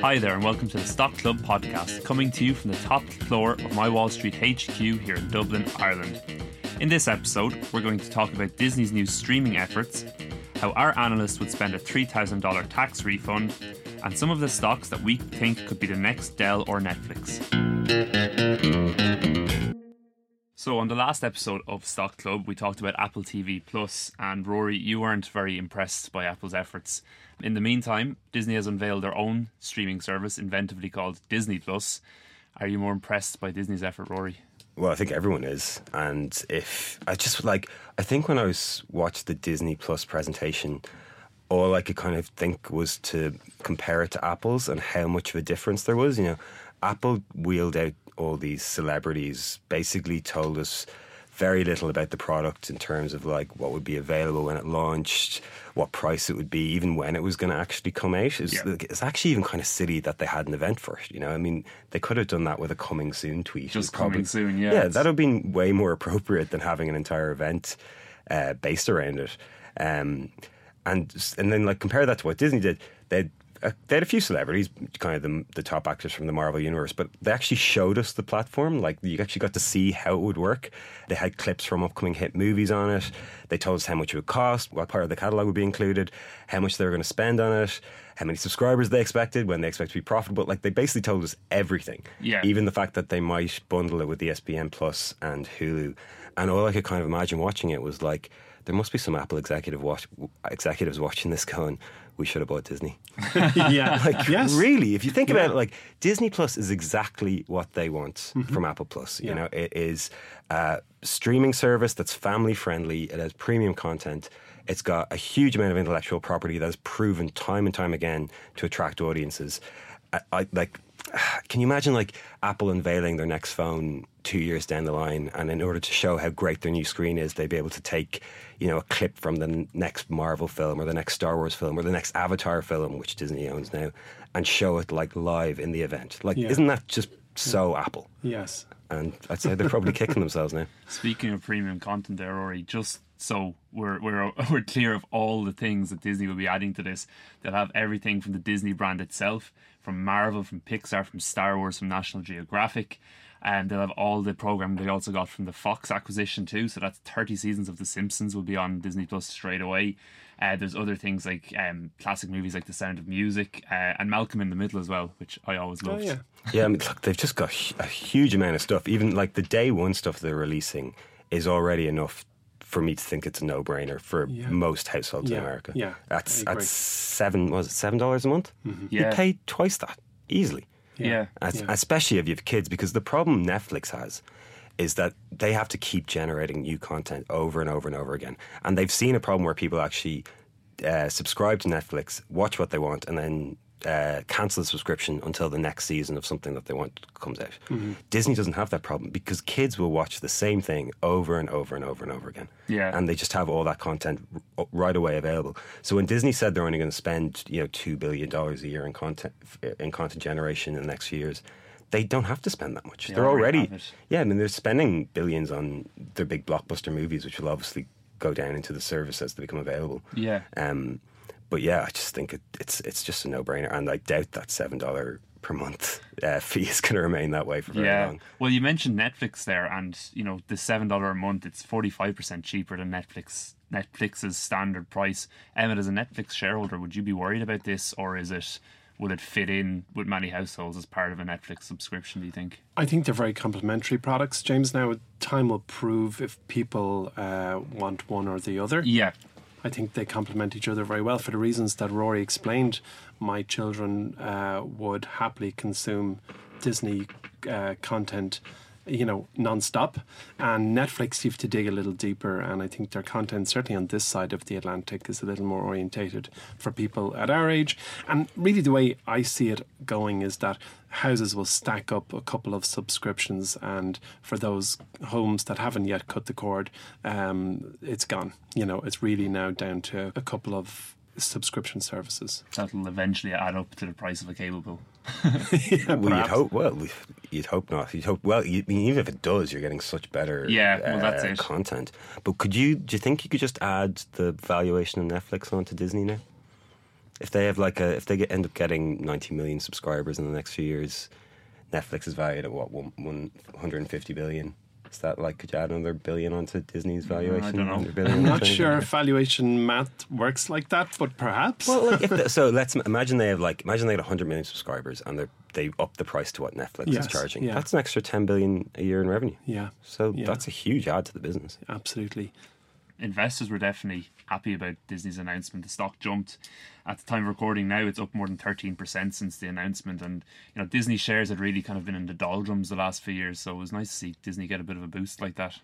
Hi there, and welcome to the Stock Club podcast, coming to you from the top floor of my Wall Street HQ here in Dublin, Ireland. In this episode, we're going to talk about Disney's new streaming efforts, how our analysts would spend a $3,000 tax refund, and some of the stocks that we think could be the next Dell or Netflix. So, on the last episode of Stock Club, we talked about Apple TV Plus, and Rory, you weren't very impressed by Apple's efforts. In the meantime, Disney has unveiled their own streaming service, inventively called Disney Plus. Are you more impressed by Disney's effort, Rory? Well, I think everyone is, and if I just like, I think when I was watched the Disney Plus presentation, all I could kind of think was to compare it to Apple's and how much of a difference there was. You know, Apple wheeled out all these celebrities, basically told us very little about the product in terms of like what would be available when it launched, what price it would be, even when it was going to actually come out. It's, Yeah. it's actually even kind of silly that they had an event first. You know, I mean, they could have done that with a coming soon tweet. Just It probably- coming soon, yeah. Yeah, that would have been way more appropriate than having an entire event uh, based around it. Um, and and then like compare that to what Disney did. They uh, they had a few celebrities, kind of the, the top actors from the Marvel universe, but they actually showed us the platform. Like you actually got to see how it would work. They had clips from upcoming hit movies on it. They told us how much it would cost, what part of the catalog would be included, how much they were going to spend on it, how many subscribers they expected, when they expect to be profitable. Like they basically told us everything. Yeah. Even the fact that they might bundle it with E ESPN Plus and Hulu. And all I could kind of imagine watching it was like, there must be some Apple executive watch, executives watching this going, we should have bought Disney. yeah. Like, yes. really, if you think about it, like Disney Plus is exactly what they want Mm-hmm. from Apple Plus. You know, it is a streaming service that's family friendly. It has premium content. It's got a huge amount of intellectual property that has proven time and time again to attract audiences. I, I like. Can you imagine like Apple unveiling their next phone two years down the line, and in order to show how great their new screen is, they'd be able to take, you know, a clip from the next Marvel film or the next Star Wars film or the next Avatar film, which Disney owns now, and show it like live in the event. Like, Yeah. isn't that just so Apple? Yes. And I'd say they're probably kicking themselves now. Speaking of premium content, there, Rory, just so we're we're we're clear of all the things that Disney will be adding to this. They'll have everything from the Disney brand itself, from Marvel, from Pixar, from Star Wars, from National Geographic, and they'll have all the program they also got from the Fox acquisition too. So that's thirty seasons of The Simpsons will be on Disney Plus straight away. Uh, there's other things like um, classic movies like The Sound of Music uh, and Malcolm in the Middle as well, which I always Oh loved. yeah. Yeah, I mean, look, they've just got a huge amount of stuff. Even like the day one stuff they're releasing is already enough for me to think it's a no brainer for Yeah. most households in America. yeah, that's I that's seven. Was it seven dollars a month? Yeah. You pay twice that easily. Yeah. As- Yeah. especially if you have kids, because the problem Netflix has is that they have to keep generating new content over and over and over again. And they've seen a problem where people actually uh, subscribe to Netflix, watch what they want, and then uh, cancel the subscription until the next season of something that they want comes out. Mm-hmm. Disney doesn't have that problem because kids will watch the same thing over and over and over and over again. Yeah. And they just have all that content r- right away available. So when Disney said they're only going to spend, you know, two billion dollars a year in content in content generation in the next few years, they don't have to spend that much. They They're already already, yeah. I mean, they're spending billions on their big blockbuster movies, which will obviously go down into the service as they become available. Yeah. Um, but yeah, I just think it, it's it's just a no brainer, and I doubt that seven dollar per month uh, fee is going to remain that way for very yeah. long. Well, you mentioned Netflix there, and you know the seven dollar a month. It's forty five percent cheaper than Netflix. Netflix's standard price. Emmett, as a Netflix shareholder, would you be worried about this, or is it? Would it fit in with many households as part of a Netflix subscription? Do you think? I think they're very complementary products, James. Now, time will prove if people uh, want one or the other. Yeah. I think they complement each other very well for the reasons that Rory explained. My children uh, would happily consume Disney uh, content you know, non-stop. And Netflix, you have to dig a little deeper. And I think their content, certainly on this side of the Atlantic, is a little more orientated for people at our age. And really, the way I see it going is that houses will stack up a couple of subscriptions, and for those homes that haven't yet cut the cord, um, it's gone. You know, it's really now down to a couple of subscription services. That'll eventually add up to the price of a cable bill. yeah, Well, you'd hope. Well, you'd hope not. You'd hope. Well, you, I mean, even if it does, you're getting such better. Yeah, well, that's uh, it. Content. But could you? Do you think you could just add the valuation of Netflix onto Disney now? If they have like a, if they get, end up getting 90 million subscribers in the next few years, Netflix is valued at what one, 150 billion. Is that like could you add another billion onto Disney's valuation? I don't know. I'm not sure if valuation math works like that, but perhaps. Well, like if the, so let's imagine they have like imagine they had 100 million subscribers and they they up the price to what Netflix Yes, is charging. yeah. That's an extra 10 billion a year in revenue. yeah, So Yeah. that's a huge add to the business. absolutely. Investors were definitely happy about Disney's announcement. The stock jumped. At the time of recording now, it's up more than 13% since the announcement. And, you know, Disney shares had really kind of been in the doldrums the last few years. So it was nice to see Disney get a bit of a boost like that.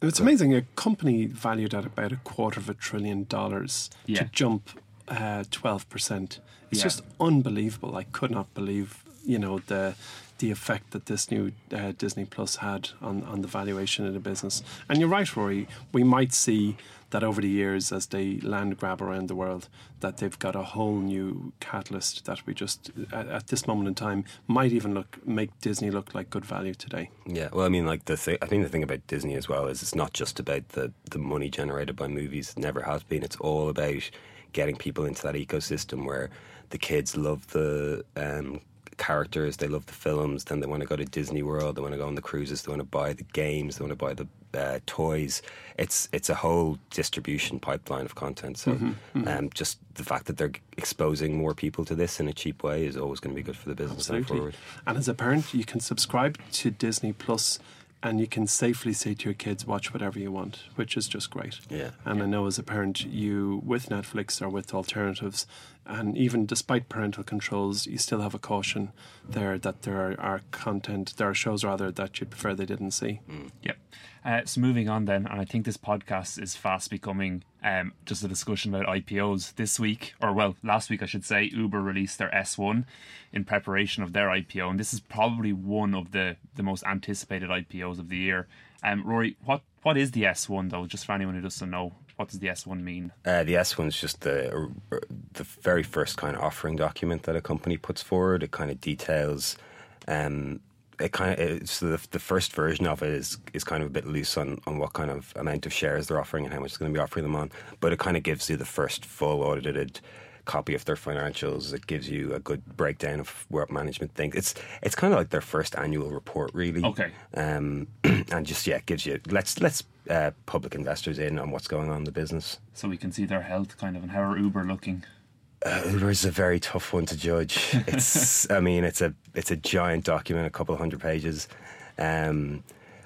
It's amazing. A company valued at about a quarter of a trillion dollars Yeah. to jump uh, twelve percent. It's Yeah. just unbelievable. I could not believe, you know, the the effect that this new uh, Disney Plus had on, on the valuation of the business. And you're right, Rory. We might see that over the years, as they land grab around the world, that they've got a whole new catalyst that we just, at, at this moment in time, might even look make Disney look like good value today. Yeah, well, I mean, like the thing. I think the thing about Disney as well is it's not just about the the money generated by movies. It never has been. It's all about getting people into that ecosystem where the kids love the um, characters, they love the films. Then they want to go to Disney World. They want to go on the cruises. They want to buy the games. They want to buy the uh, toys. It's it's a whole distribution pipeline of content. So, um, just the fact that they're exposing more people to this in a cheap way is always going to be good for the business going Absolutely. forward. And as a parent, you can subscribe to Disney Plus and you can safely say to your kids, watch whatever you want, which is just great. Yeah. And I know as a parent, you, with Netflix or with alternatives, and even despite parental controls, you still have a caution there that there are, are content, there are shows rather that you'd prefer they didn't see. Mm. Yep. Uh, so moving on then, and I think this podcast is fast becoming um, just a discussion about IPOs. This week, or well, last week I should say, Uber released their S1 in preparation of their IPO, and this is probably one of the the most anticipated IPOs of the year. Um, Rory, what what is the S1 though? Just for anyone who doesn't know, what does the S1 mean? Uh, the S1 is just the the very first kind of offering document that a company puts forward. It kind of details. Um, it kind of it's the, the first version of it is is kind of a bit loose on, on what kind of amount of shares they're offering and how much it's going to be offering them on. But it kind of gives you the first full audited copy of their financials. It gives you a good breakdown of what management think. It's it's kind of like their first annual report, really. Okay. Um, and just yeah, it gives you let's let's uh, public investors in on what's going on in the business. So we can see their health, kind of, and how are Uber looking? Uber is a very tough one to judge. It's, I mean, it's a it's a giant document, a couple of hundred pages. Um,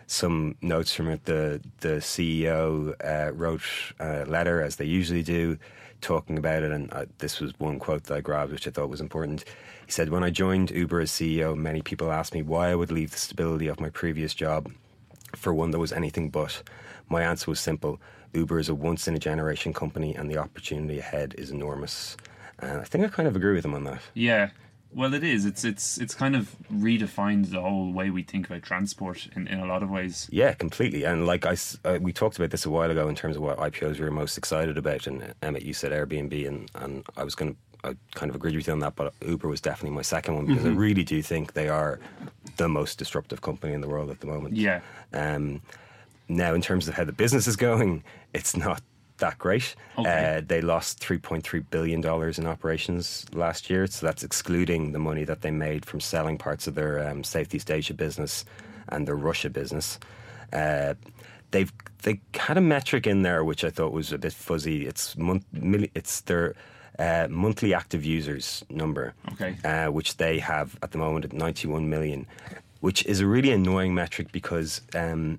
some notes from it. The the CEO uh, wrote a letter, as they usually do, talking about it. And uh, this was one quote that I grabbed, which I thought was important. He said, "When I joined Uber as CEO, many people asked me why I would leave the stability of my previous job for one that was anything but. My answer was simple: Uber is a once in a generation company, and the opportunity ahead is enormous." And I think I kind of agree with him on that. Yeah. Well, it is. It's it's it's kind of redefined the whole way we think about transport in, in a lot of ways. Yeah, completely. And like I, uh, we talked about this a while ago in terms of what IPOs we were most excited about. And uh, Emmett, you said Airbnb, and, and I was going to, I kind of agreed with you on that. But Uber was definitely my second one because I really do think they are the most disruptive company in the world at the moment. Yeah. Um, now, in terms of how the business is going, it's not that great. Okay. Uh, they lost $3.3 billion in operations last year. So that's excluding the money that they made from selling parts of their um, Southeast Asia business and their Russia business. Uh, they've they had a metric in there which I thought was a bit fuzzy. It's month, it's their uh, monthly active users number, Okay. uh, which they have at the moment at 91 million, which is a really annoying metric because um,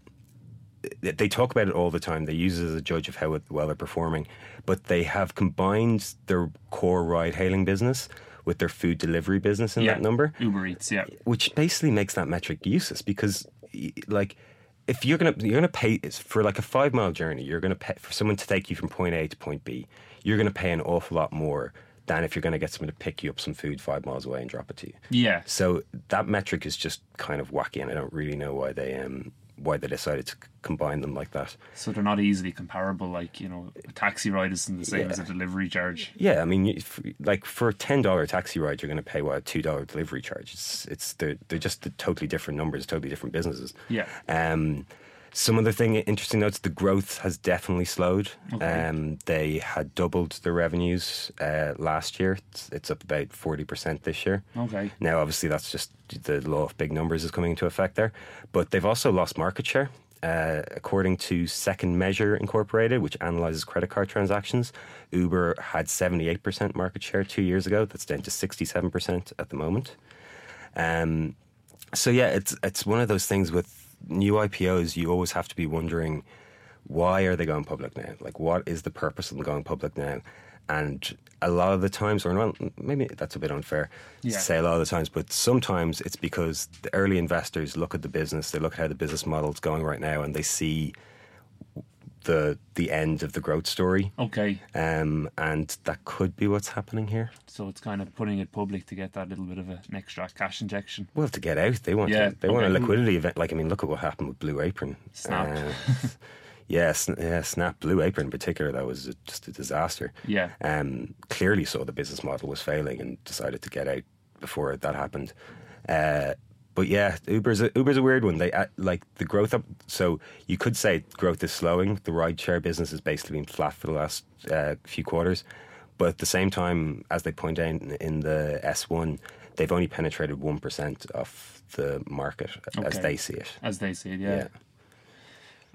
they talk about it all the time. They use it as a judge of how well they're performing, but they have combined their core ride hailing business with their food delivery business in yeah. that number, Uber Eats, yeah. which basically makes that metric useless because, like, if you're gonna you're gonna pay for like a five mile journey, you're gonna pay for someone to take you from point A to point B. You're gonna pay an awful lot more than if you're gonna get someone to pick you up some food five miles away and drop it to you. Yeah. So that metric is just kind of wacky, and I don't really know why they um why they decided to combine them like that. So they're not easily comparable. Like you know, a taxi ride isn't the same Yeah. as a delivery charge. Yeah, I mean, if, like for a ten dollar taxi ride, you're going to pay what a two dollar delivery charge. It's it's they're they're just totally different numbers, totally different businesses. Yeah. Um, some other thing interesting notes: the growth has definitely slowed. Okay. Um, they had doubled their revenues uh, last year. It's, it's up about forty percent this year. Okay. Now, obviously, that's just the law of big numbers is coming into effect there. But they've also lost market share. Uh, according to Second Measure Incorporated, which analyzes credit card transactions, Uber had 78% market share two years ago. That's down to 67% at the moment. Um, so yeah, it's it's one of those things with new IPOs. You always have to be wondering why are they going public now? Like, what is the purpose of them going public now? And a lot of the times, or well, maybe that's a bit unfair Yeah. to say a lot of the times, but sometimes it's because the early investors look at the business, they look at how the business model is going right now, and they see the the end of the growth story. Okay. Um, and that could be what's happening here. So it's kind of putting it public to get that little bit of a, an extra cash injection. Well, to get out, they want Yeah, to, they want a liquidity event. Like I mean, look at what happened with Blue Apron. Snap. Uh, yeah, Sn- yeah, Snap Blue Apron in particular. That was a- just a disaster. Yeah. Um, clearly saw the business model was failing and decided to get out before that happened. Uh, but yeah, Uber's a, Uber's a weird one. They uh, like the growth up. So you could say growth is slowing. The rideshare business has basically been flat for the last uh, few quarters. But at the same time, as they point out in, in the S1, they've only penetrated 1% of the market as they see it. As they see it, yeah. Yeah.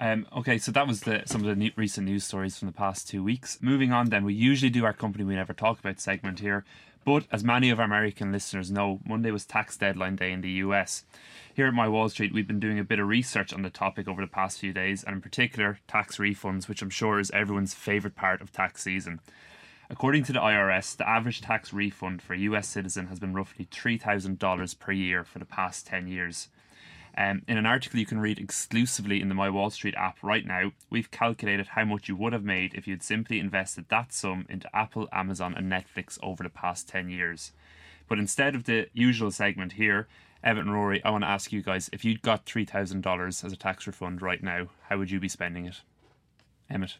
Um, okay, so that was the, some of the new, recent news stories from the past two weeks. Moving on, then, we usually do our company we never talk about segment here, but as many of our American listeners know, Monday was tax deadline day in the US. Here at My Wall Street, we've been doing a bit of research on the topic over the past few days, and in particular, tax refunds, which I'm sure is everyone's favourite part of tax season. According to the IRS, the average tax refund for a US citizen has been roughly $3,000 per year for the past 10 years. Um, in an article you can read exclusively in the My Wall Street app right now, we've calculated how much you would have made if you'd simply invested that sum into Apple, Amazon, and Netflix over the past 10 years. But instead of the usual segment here, Evan and Rory, I want to ask you guys if you'd got $3,000 as a tax refund right now, how would you be spending it? Emmett.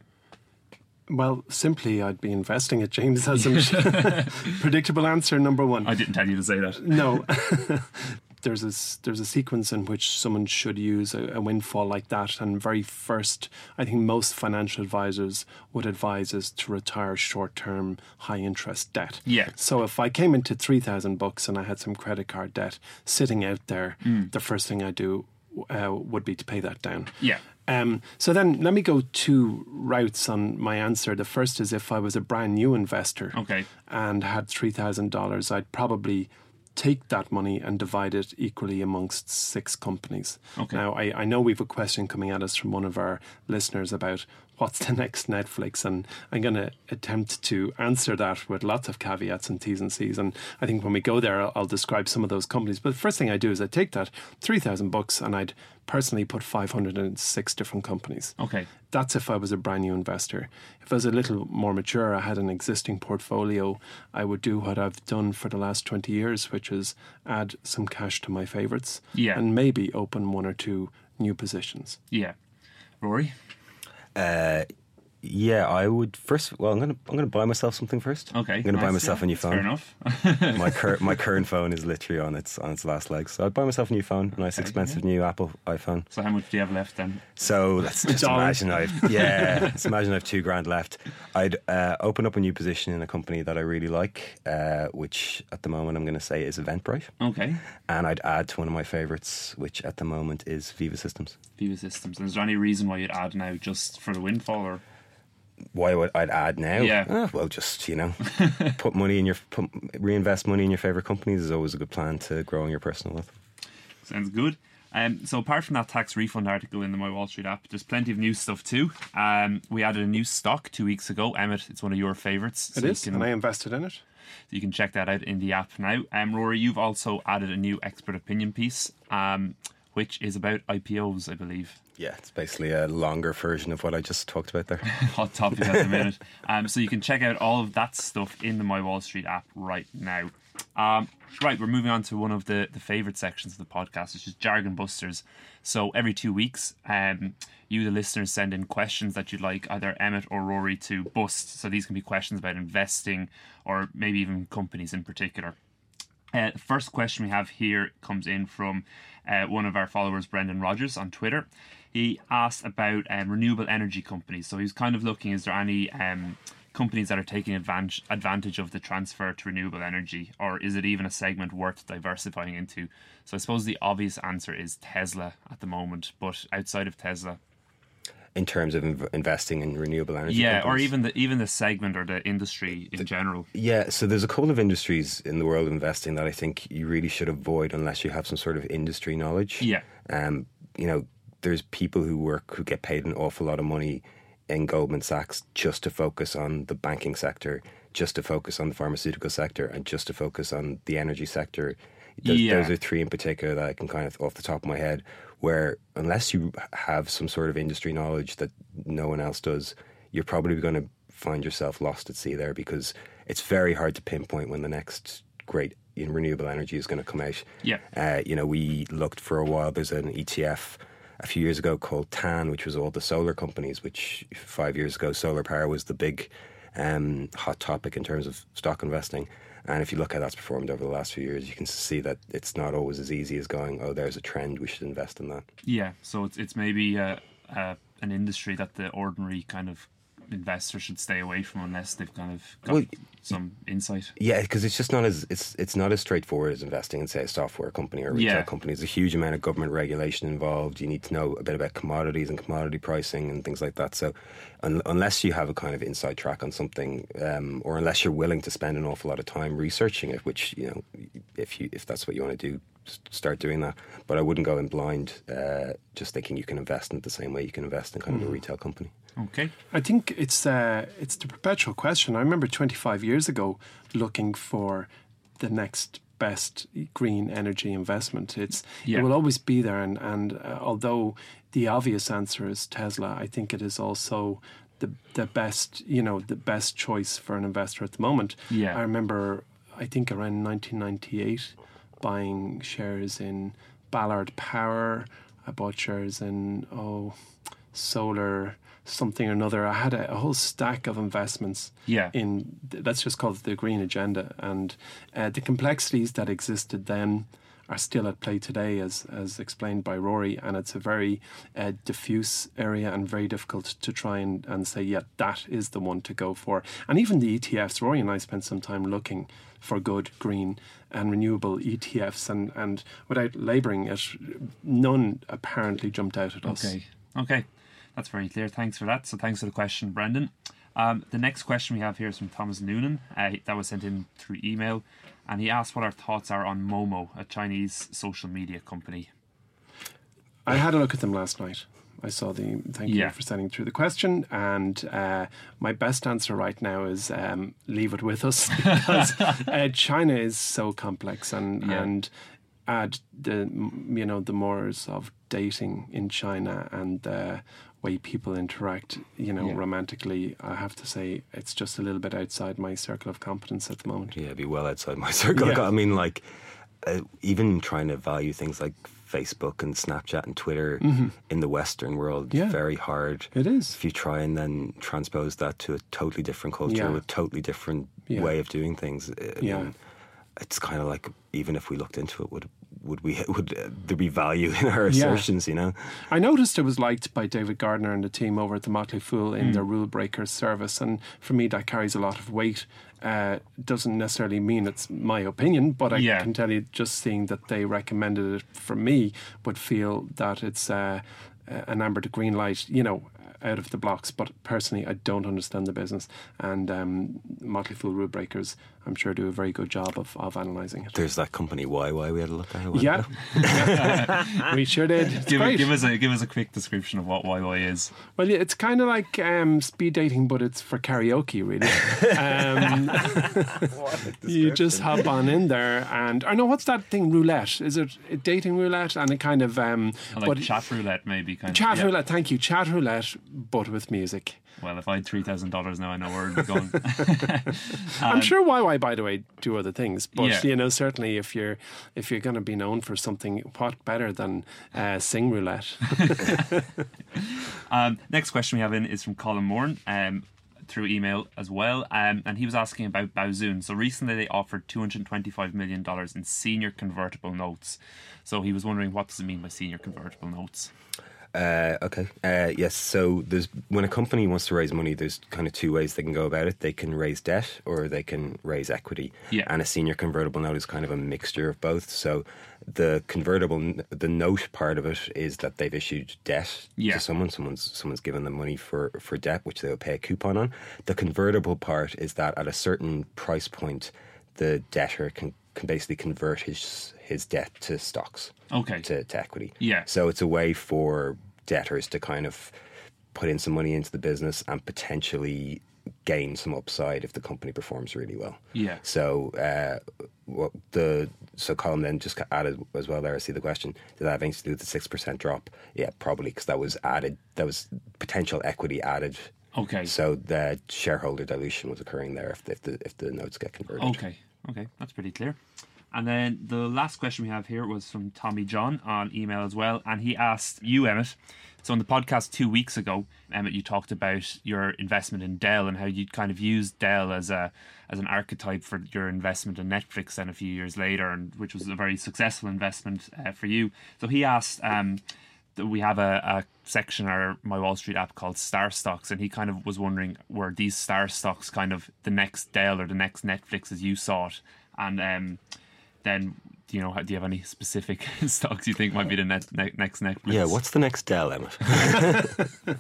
Well, simply, I'd be investing it, James. That's a predictable answer number one. I didn't tell you to say that. No. there's a there's a sequence in which someone should use a, a windfall like that, and very first, I think most financial advisors would advise us to retire short-term, high-interest debt. Yeah. So if I came into three thousand bucks and I had some credit card debt sitting out there, the first thing I do uh, would be to pay that down. Yeah. Um, so then let me go two routes on my answer. The first is if I was a brand new investor Okay. and had $3,000, I'd probably take that money and divide it equally amongst six companies. Okay. Now, I, I know we have a question coming at us from one of our listeners about what's the next Netflix, and I'm going to attempt to answer that with lots of caveats and T's and C's. And I think when we go there, I'll, I'll describe some of those companies. But the first thing I do is I take that 3,000 bucks and I'd personally put 506 different companies. Okay. That's if I was a brand new investor. If I was a little more mature, I had an existing portfolio, I would do what I've done for the last 20 years, which is add some cash to my favorites Yeah. and maybe open one or two new positions. Yeah. Rory? Uh, yeah, I would first. Well, I'm gonna I'm gonna buy myself something first. Okay. I'm gonna buy myself yeah, a new phone. Fair enough. my current my current phone is literally on its on its last legs. So I'd buy myself a new phone, a nice Okay, expensive new Apple iPhone. so how much do you have left then? So let's just imagine I've yeah, let's imagine I've two grand left. I'd uh, open up a new position in a company that I really like, uh, which at the moment I'm going to say is Eventbrite, Okay. and I'd add to one of my favourites, which at the moment is Veeva Systems. Veeva Systems. And is there any reason why you'd add now just for the windfall or? Why would I'd add now? Yeah. Ah, well, just you know, put money in your put, reinvest money in your favorite companies is always a good plan to growing your personal wealth. Sounds good. Um, so apart from that tax refund article in the My Wall Street app, there's plenty of new stuff too. Um, we added a new stock two weeks ago. Emmett, it's one of your favourites. It so you is, can- and I invested in it. So you can check that out in the app now. Um, Rory, you've also added a new expert opinion piece, um, which is about IPOs, I believe. Yeah, it's basically a longer version of what I just talked about there. Hot topic at the minute. Um, so you can check out all of that stuff in the My Wall Street app right now. Um, right, we're moving on to one of the, the favourite sections of the podcast, which is Jargon Busters. So every two weeks, um, you, the listeners, send in questions that you'd like either Emmett or Rory to bust. So these can be questions about investing or maybe even companies in particular. Uh, the first question we have here comes in from uh, one of our followers, Brendan Rogers, on Twitter. He asked about um, renewable energy companies. So he's kind of looking: is there any um, companies that are taking advantage advantage of the transfer to renewable energy, or is it even a segment worth diversifying into? So I suppose the obvious answer is Tesla at the moment, but outside of Tesla, in terms of inv- investing in renewable energy. yeah, or even the even the segment or the industry in general. Yeah, so there's a couple of industries in the world of investing that I think you really should avoid unless you have some sort of industry knowledge. Yeah. Um, you know, there's people who work who get paid an awful lot of money in Goldman Sachs just to focus on the banking sector, just to focus on the pharmaceutical sector, and just to focus on the energy sector. Those, Yeah. those are three in particular that I can kind of off the top of my head. Where unless you have some sort of industry knowledge that no one else does, you're probably going to find yourself lost at sea there because it's very hard to pinpoint when the next great in renewable energy is going to come out. Yeah. Uh, you know, we looked for a while. There's an ETF a few years ago called TAN, which was all the solar companies. Which five years ago, solar power was the big um, hot topic in terms of stock investing. And if you look at how that's performed over the last few years, you can see that it's not always as easy as going, "Oh, there's a trend. We should invest in that." Yeah, so it's it's maybe uh, uh, an industry that the ordinary kind of investor should stay away from unless they've kind of got Well, some insight. Yeah, because it's just not as it's it's not as straightforward as investing in say a software company or a retail Yeah. company. There's a huge amount of government regulation involved. You need to know a bit about commodities and commodity pricing and things like that. So, un- unless you have a kind of inside track on something, um, or unless you're willing to spend an awful lot of time researching it, which you know, if you if that's what you want to do, start doing that. But I wouldn't go in blind, uh, just thinking you can invest in it the same way you can invest in kind of a retail company. Okay. I think it's uh, it's the perpetual question. I remember 25 years ago looking for the next best green energy investment. It's Yeah. it will always be there, and and uh, although the obvious answer is Tesla, I think it is also the the best you know the best choice for an investor at the moment. Yeah. I remember I think around 1998 buying shares in Ballard Power. I bought shares in oh solar something or another. I had a, a whole stack of investments Yeah. in let's just call it the green agenda, and uh, the complexities that existed then are still at play today, as as explained by Rory, and it's a very uh, diffuse area and very difficult to try and, and say, yeah, that is the one to go for. And even the ETFs, Rory and I spent some time looking for good green and renewable ETFs, and, and without labouring it, none apparently jumped out at us. Okay. Okay. That's very clear. Thanks for that. So thanks for the question, Brendan. Um, the next question we have here is from Thomas Noonan. Uh, that was sent in through email, and he asked what our thoughts are on Momo, a Chinese social media company. I had a look at them last night. I saw the. Thank Yeah. you for sending through the question. And uh, my best answer right now is um, leave it with us because uh, China is so complex and Yeah. and add the you know the mores of dating in China and the way people interact you know Yeah. romantically. I have to say it's just a little bit outside my circle of competence at the moment. Yeah, be well outside my circle. Yeah. I mean, like, uh, even trying to value things like Facebook and Snapchat and Twitter in the Western world, Mm-hmm. Yeah. very hard. It is. If you try and then transpose that to a totally different culture Yeah. with totally different way of doing things, I Yeah. mean, it's kind of like even if we looked into it, would would we would uh, there be value in our Yeah. assertions? You know, I noticed it was liked by David Gardner and the team over at the Motley Fool in their rule breakers service, and for me that carries a lot of weight. Uh, doesn't necessarily mean it's my opinion, but I Yeah. can tell you just seeing that they recommended it for me would feel that it's uh, uh, an amber to green light. You know, out of the blocks. But personally, I don't understand the business. And um, Motley Fool Rule Breakers, I'm sure, do a very good job of, of analysing it. There's that company YY we had a look at. a Yeah, we sure did. Give, great. give us a give us a quick description of what YY is. Well, yeah, it's kind of like um, speed dating, but it's for karaoke, really. Um, you just hop on in there, and I know what's that thing? Roulette? Is it a dating roulette? And it kind of um, Like but chat roulette, maybe kind chat of. yeah. roulette. Thank you, chat roulette, but with music. Well, if I had three thousand dollars now, I know where it'd be going. I'm sure YY, by the way, do other things, but Yeah. you know, certainly if you're if you're going to be known for something, what better than uh, sing roulette? Um, next question we have in is from Colin Moore. Um, through email as well, um, and he was asking about Baozun. So recently they offered two hundred twenty-five million dollars in senior convertible notes. So he was wondering what does it mean by senior convertible notes? Uh, okay. Uh, yes. So there's when a company wants to raise money, there's kind of two ways they can go about it. They can raise debt or they can raise equity. Yeah. And a senior convertible note is kind of a mixture of both. So the convertible, the note part of it is that they've issued debt Yeah. to someone. Someone's someone's given them money for for debt, which they will pay a coupon on. The convertible part is that at a certain price point, the debtor can can basically convert his his debt to stocks Okay. to, to equity. Yeah. So it's a way for debtors to kind of put in some money into the business and potentially gain some upside if the company performs really well. Yeah. So uh, what the so Colin then just added as well there. I see the question. Did that have anything to do with the six percent drop? Yeah, probably because that was added. That was potential equity added. Okay. So the shareholder dilution was occurring there if the, if the if the notes get converted. Okay, okay, that's pretty clear. And then the last question we have here was from Tommy John on email as well, and he asked you, Emmett. So on the podcast two weeks ago, Emmett, you talked about your investment in Dell and how you'd kind of used Dell as a as an archetype for your investment in Netflix. Then a few years later, and which was a very successful investment uh, for you. So he asked. Um, we have a, a section our my Wall Street app called Star Stocks, and he kind of was wondering were these Star Stocks kind of the next Dell or the next Netflix as you saw it, and um, then you know do you have any specific stocks you think might be the net, ne- next Netflix? Yeah. What's the next Dell, Emmett?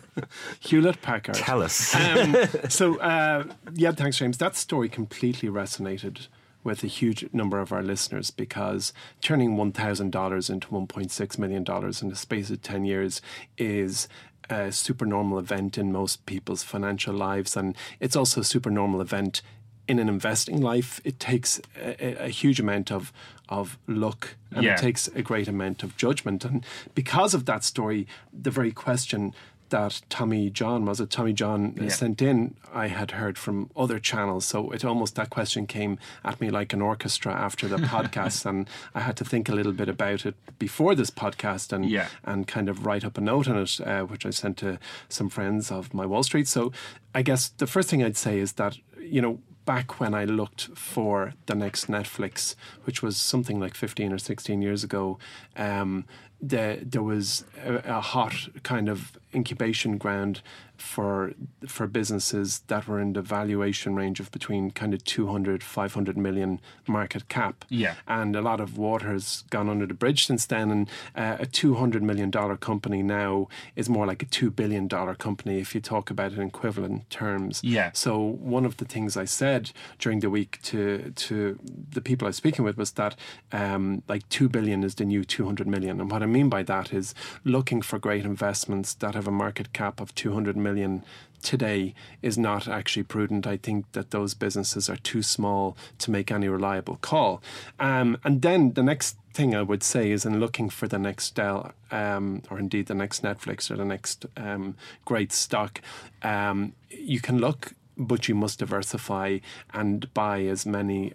Hewlett Packard. Tell us. um, so uh, yeah, thanks, James. That story completely resonated with a huge number of our listeners because turning one thousand dollars into one point six million dollars in the space of ten years is a super normal event in most people's financial lives, and it's also a super normal event in an investing life. It takes a, a huge amount of of luck and Yeah. it takes a great amount of judgment, and because of that story, the very question that Tommy John was it Tommy John uh, Yeah. sent in I had heard from other channels so it almost that question came at me like an orchestra after the podcast and I had to think a little bit about it before this podcast and Yeah. and kind of write up a note on it uh, which I sent to some friends of my Wall Street so I guess the first thing I'd say is that you know back when I looked for the next Netflix, which was something like 15 or 16 years ago, um, the, there was a, a hot kind of incubation ground for for businesses that were in the valuation range of between kind of 200 500 million market cap Yeah. and a lot of water has gone under the bridge since then and uh, a 200 million dollar company now is more like a 2 billion dollar company if you talk about it in equivalent terms Yeah. so one of the things I said during the week to to the people I was speaking with was that um, like two billion is the new two hundred million, and what I mean by that is looking for great investments that have a market cap of two hundred million today is not actually prudent. I think that those businesses are too small to make any reliable call. Um, and then the next thing I would say is in looking for the next Dell, um, or indeed the next Netflix or the next um, great stock, um, you can look, but you must diversify and buy as many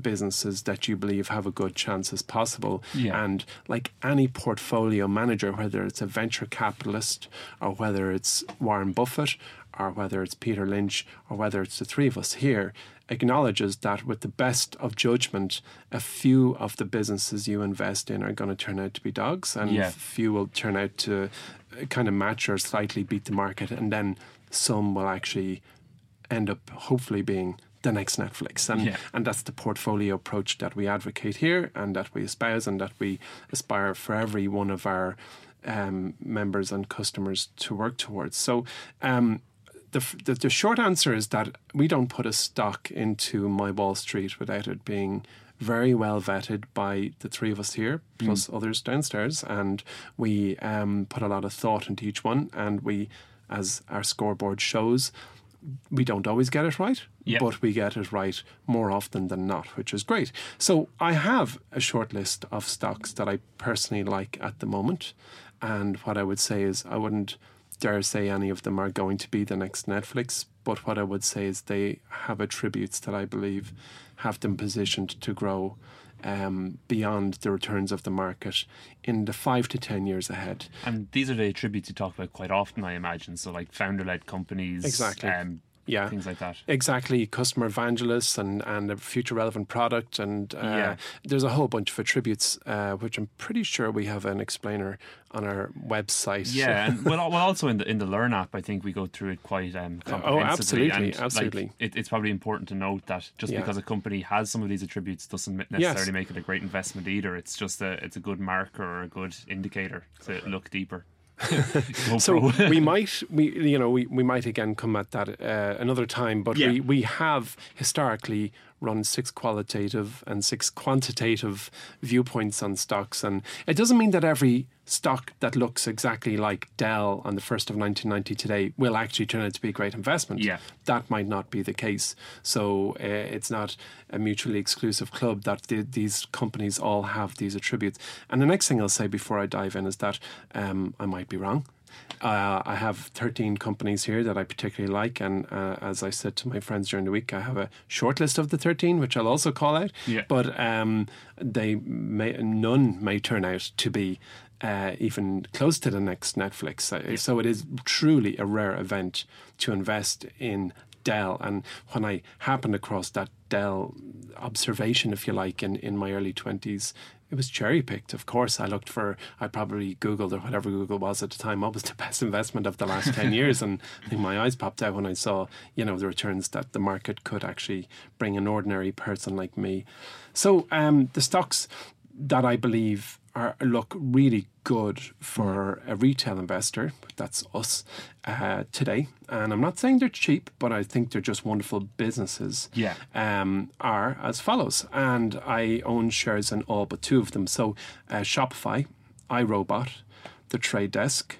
businesses that you believe have a good chance as possible. Yeah. And like any portfolio manager, whether it's a venture capitalist or whether it's Warren Buffett or whether it's Peter Lynch or whether it's the three of us here, acknowledges that with the best of judgment, a few of the businesses you invest in are going to turn out to be dogs and Yeah. few will turn out to uh, kind of match or slightly beat the market and then some will actually end up hopefully being the next Netflix. And Yeah. and that's the portfolio approach that we advocate here and that we espouse and that we aspire for every one of our um, members and customers to work towards. So. Um, the, the, the short answer is that we don't put a stock into my Wall Street without it being very well vetted by the three of us here, plus mm. others downstairs, and we um, put a lot of thought into each one. And we, as our scoreboard shows, we don't always get it right, yep. but we get it right more often than not, which is great. So I have a short list of stocks that I personally like at the moment. And what I would say is, I wouldn't dare say any of them are going to be the next Netflix, but what I would say is they have attributes that I believe have them positioned to grow um, beyond the returns of the market in the five to ten years ahead. And these are the attributes you talk about quite often, I imagine. So, like founder-led companies, exactly. Um, yeah, things like that. Exactly, customer evangelists and and a future relevant product, and uh, yeah. there's a whole bunch of attributes uh, which I'm pretty sure we have an explainer on our website. Yeah, and well, well, also in the in the Learn app, I think we go through it quite um, comprehensively. Oh, absolutely, and, absolutely. Like, it, it's probably important to note that just yeah. because a company has some of these attributes doesn't necessarily yes. make it a great investment either. It's just a it's a good marker or a good indicator to look deeper. so we might we you know we, we might again come at that uh, another time but yeah. we we have historically run six qualitative and six quantitative viewpoints on stocks. And it doesn't mean that every stock that looks exactly like Dell on the 1st of 1990 today will actually turn out to be a great investment. Yeah. That might not be the case. So uh, it's not a mutually exclusive club that the, these companies all have these attributes. And the next thing I'll say before I dive in is that um, I might be wrong. Uh, I have 13 companies here that I particularly like, and uh, as I said to my friends during the week, I have a short list of the 13, which I'll also call out. Yeah. But um, they may, none may turn out to be uh, even close to the next Netflix. Yeah. So it is truly a rare event to invest in Dell. And when I happened across that Dell observation, if you like, in, in my early 20s, it was cherry picked. Of course, I looked for, I probably Googled or whatever Google was at the time, what was the best investment of the last 10 years. And I think my eyes popped out when I saw, you know, the returns that the market could actually bring an ordinary person like me. So um, the stocks that I believe are look really good for a retail investor. That's us uh, today, and I'm not saying they're cheap, but I think they're just wonderful businesses. Yeah, um, are as follows, and I own shares in all but two of them. So uh, Shopify, iRobot, the Trade Desk,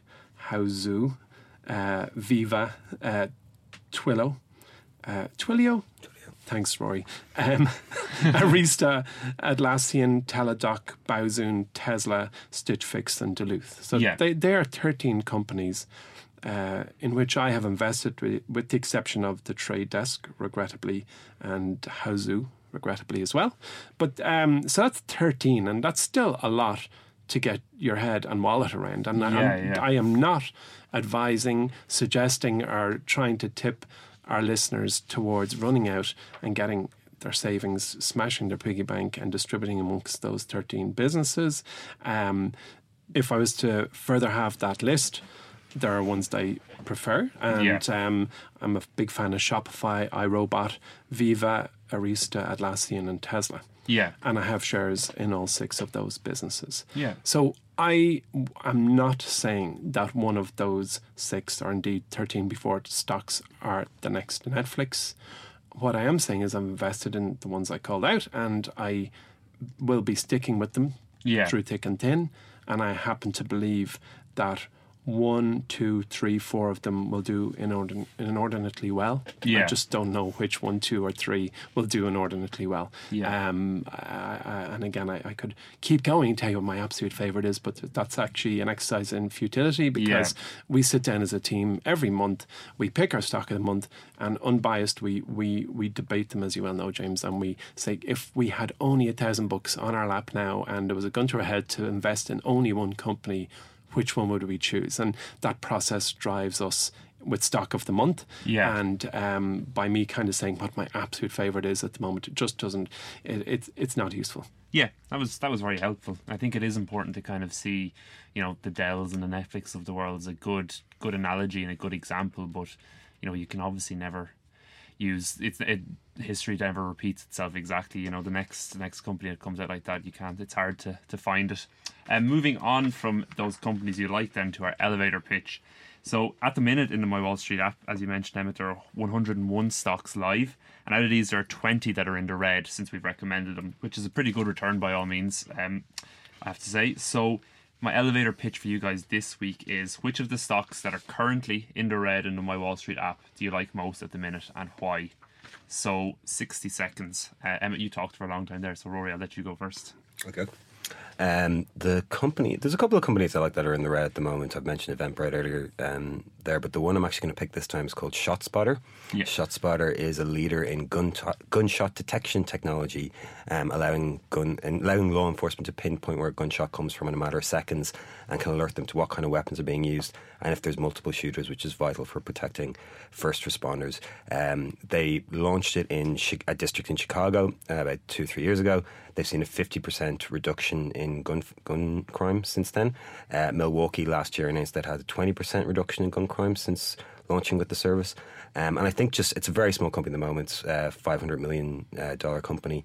Huazhu, uh, Veeva, uh, Twilio, uh, Twilio. Thanks, Rory. Um, Arista, Atlassian, Teladoc, Baozun, Tesla, Stitch Fix, and Duluth. So yeah. they, they are 13 companies uh, in which I have invested, with, with, the exception of the Trade Desk, regrettably, and Huazhu, regrettably as well. But um, so that's 13, and that's still a lot to get your head and wallet around. And yeah, yeah. I am not advising, suggesting, or trying to tip our listeners towards running out and getting their savings, smashing their piggy bank, and distributing amongst those 13 businesses. Um, if I was to further have that list, there are ones that I prefer, and yeah. um, I'm a big fan of Shopify, iRobot, Veeva, Arista, Atlassian, and Tesla. Yeah. And I have shares in all six of those businesses. Yeah. So I am not saying that one of those six, or indeed 13 before stocks, are the next Netflix. What I am saying is I'm invested in the ones I called out and I will be sticking with them yeah. through thick and thin. And I happen to believe that one, two, three, four of them will do inordin- inordinately well. Yeah. I just don't know which one, two, or three will do inordinately well. Yeah. Um, I, I, and again, I, I, could keep going and tell you what my absolute favourite is, but that's actually an exercise in futility because yeah. we sit down as a team every month, we pick our stock of the month, and unbiased, we, we, we debate them, as you well know, James, and we say if we had only a thousand bucks on our lap now and there was a gun to our head to invest in only one company, which one would we choose? And that process drives us with stock of the month. Yeah. And um, by me kind of saying what my absolute favorite is at the moment, it just doesn't. It, it, it's not useful. Yeah, that was that was very helpful. I think it is important to kind of see, you know, the Dells and the Netflix of the world as a good good analogy and a good example. But you know, you can obviously never use it's it, history never repeats itself exactly. You know, the next the next company that comes out like that, you can't. It's hard to to find it. And moving on from those companies you like, then to our elevator pitch. So at the minute in the My Wall Street app, as you mentioned, Emmett, there are 101 stocks live, and out of these, there are 20 that are in the red since we've recommended them, which is a pretty good return by all means. Um, I have to say. So my elevator pitch for you guys this week is which of the stocks that are currently in the red in the My Wall Street app do you like most at the minute and why? So 60 seconds. Uh, Emmett, you talked for a long time there, so Rory, I'll let you go first. Okay. Um, the company, there's a couple of companies I like that are in the red at the moment. I've mentioned Eventbrite earlier um, there, but the one I'm actually going to pick this time is called ShotSpotter. Yeah. ShotSpotter is a leader in gun gunshot detection technology, um, allowing gun allowing law enforcement to pinpoint where a gunshot comes from in a matter of seconds and can alert them to what kind of weapons are being used and if there's multiple shooters, which is vital for protecting first responders. Um, they launched it in a district in Chicago uh, about two three years ago. They've seen a 50% reduction in gun gun crime since then. Uh, Milwaukee last year announced that had a 20% reduction in gun crime since launching with the service. Um, and I think just it's a very small company at the moment, uh, $500 million uh, dollar company.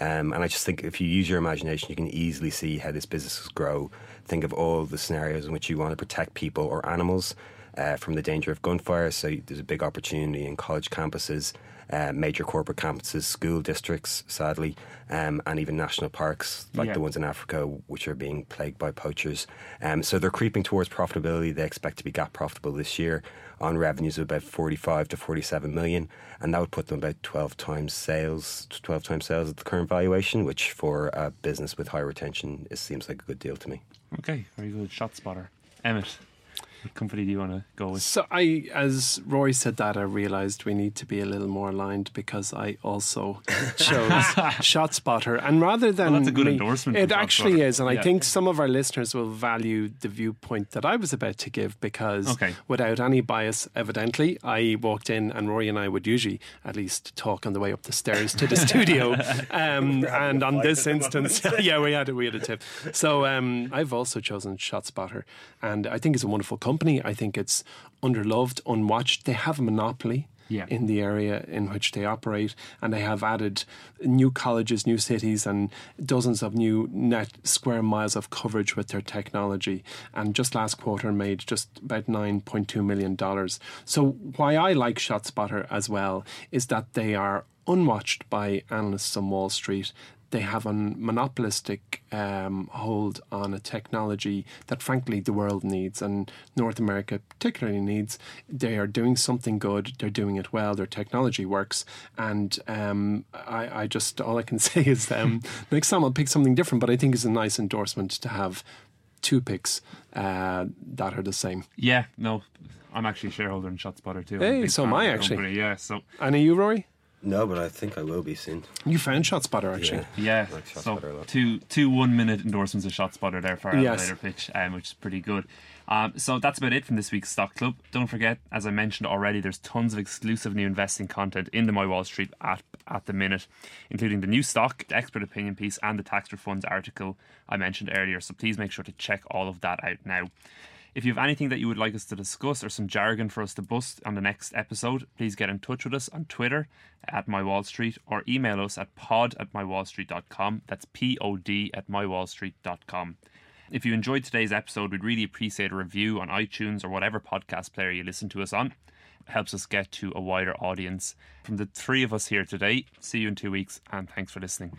Um, and I just think if you use your imagination, you can easily see how this business grow. Think of all the scenarios in which you want to protect people or animals uh, from the danger of gunfire. So there's a big opportunity in college campuses, uh, major corporate campuses, school districts, sadly, um, and even national parks like yeah. the ones in Africa, which are being plagued by poachers. Um, so they're creeping towards profitability. They expect to be GAAP profitable this year on revenues of about 45 to 47 million, and that would put them about 12 times sales, 12 times sales at the current valuation, which for a business with high retention, it seems like a good deal to me. Okay, very good. ShotSpotter, Emmett. What company do you want to go with? So I, as Rory said that, I realised we need to be a little more aligned because I also chose ShotSpotter, and rather than well, that's a good me, endorsement. It actually is, and yeah. I think some of our listeners will value the viewpoint that I was about to give because, okay. without any bias, evidently, I walked in, and Rory and I would usually at least talk on the way up the stairs to the studio, um, and on this instance, yeah, we had a, we had a tip. So um, I've also chosen ShotSpotter, and I think it's a wonderful company company. I think it's underloved, unwatched. They have a monopoly. Yeah. in the area in which they operate. And they have added new colleges, new cities, and dozens of new net square miles of coverage with their technology. And just last quarter made just about $9.2 million. So, why I like ShotSpotter as well is that they are unwatched by analysts on Wall Street they have a monopolistic um, hold on a technology that, frankly, the world needs and North America particularly needs. They are doing something good. They're doing it well. Their technology works, and um, I, I, just all I can say is um, next time I'll pick something different. But I think it's a nice endorsement to have two picks uh, that are the same. Yeah, no, I'm actually a shareholder in ShotSpotter too. Hey, so am I actually. Company, yeah, so. And are you, Rory? No, but I think I will be soon. You found ShotSpotter actually. Yeah, yeah. Like so two two one minute endorsements of ShotSpotter there for our yes. elevator pitch, um, which is pretty good. Um, so that's about it from this week's Stock Club. Don't forget, as I mentioned already, there's tons of exclusive new investing content in the My Wall Street app at the minute, including the new stock, the expert opinion piece, and the tax refunds article I mentioned earlier. So please make sure to check all of that out now. If you have anything that you would like us to discuss or some jargon for us to bust on the next episode, please get in touch with us on Twitter at My Wall Street or email us at pod at mywallstreet.com. That's P O D at mywallstreet.com. If you enjoyed today's episode, we'd really appreciate a review on iTunes or whatever podcast player you listen to us on. It helps us get to a wider audience. From the three of us here today, see you in two weeks and thanks for listening.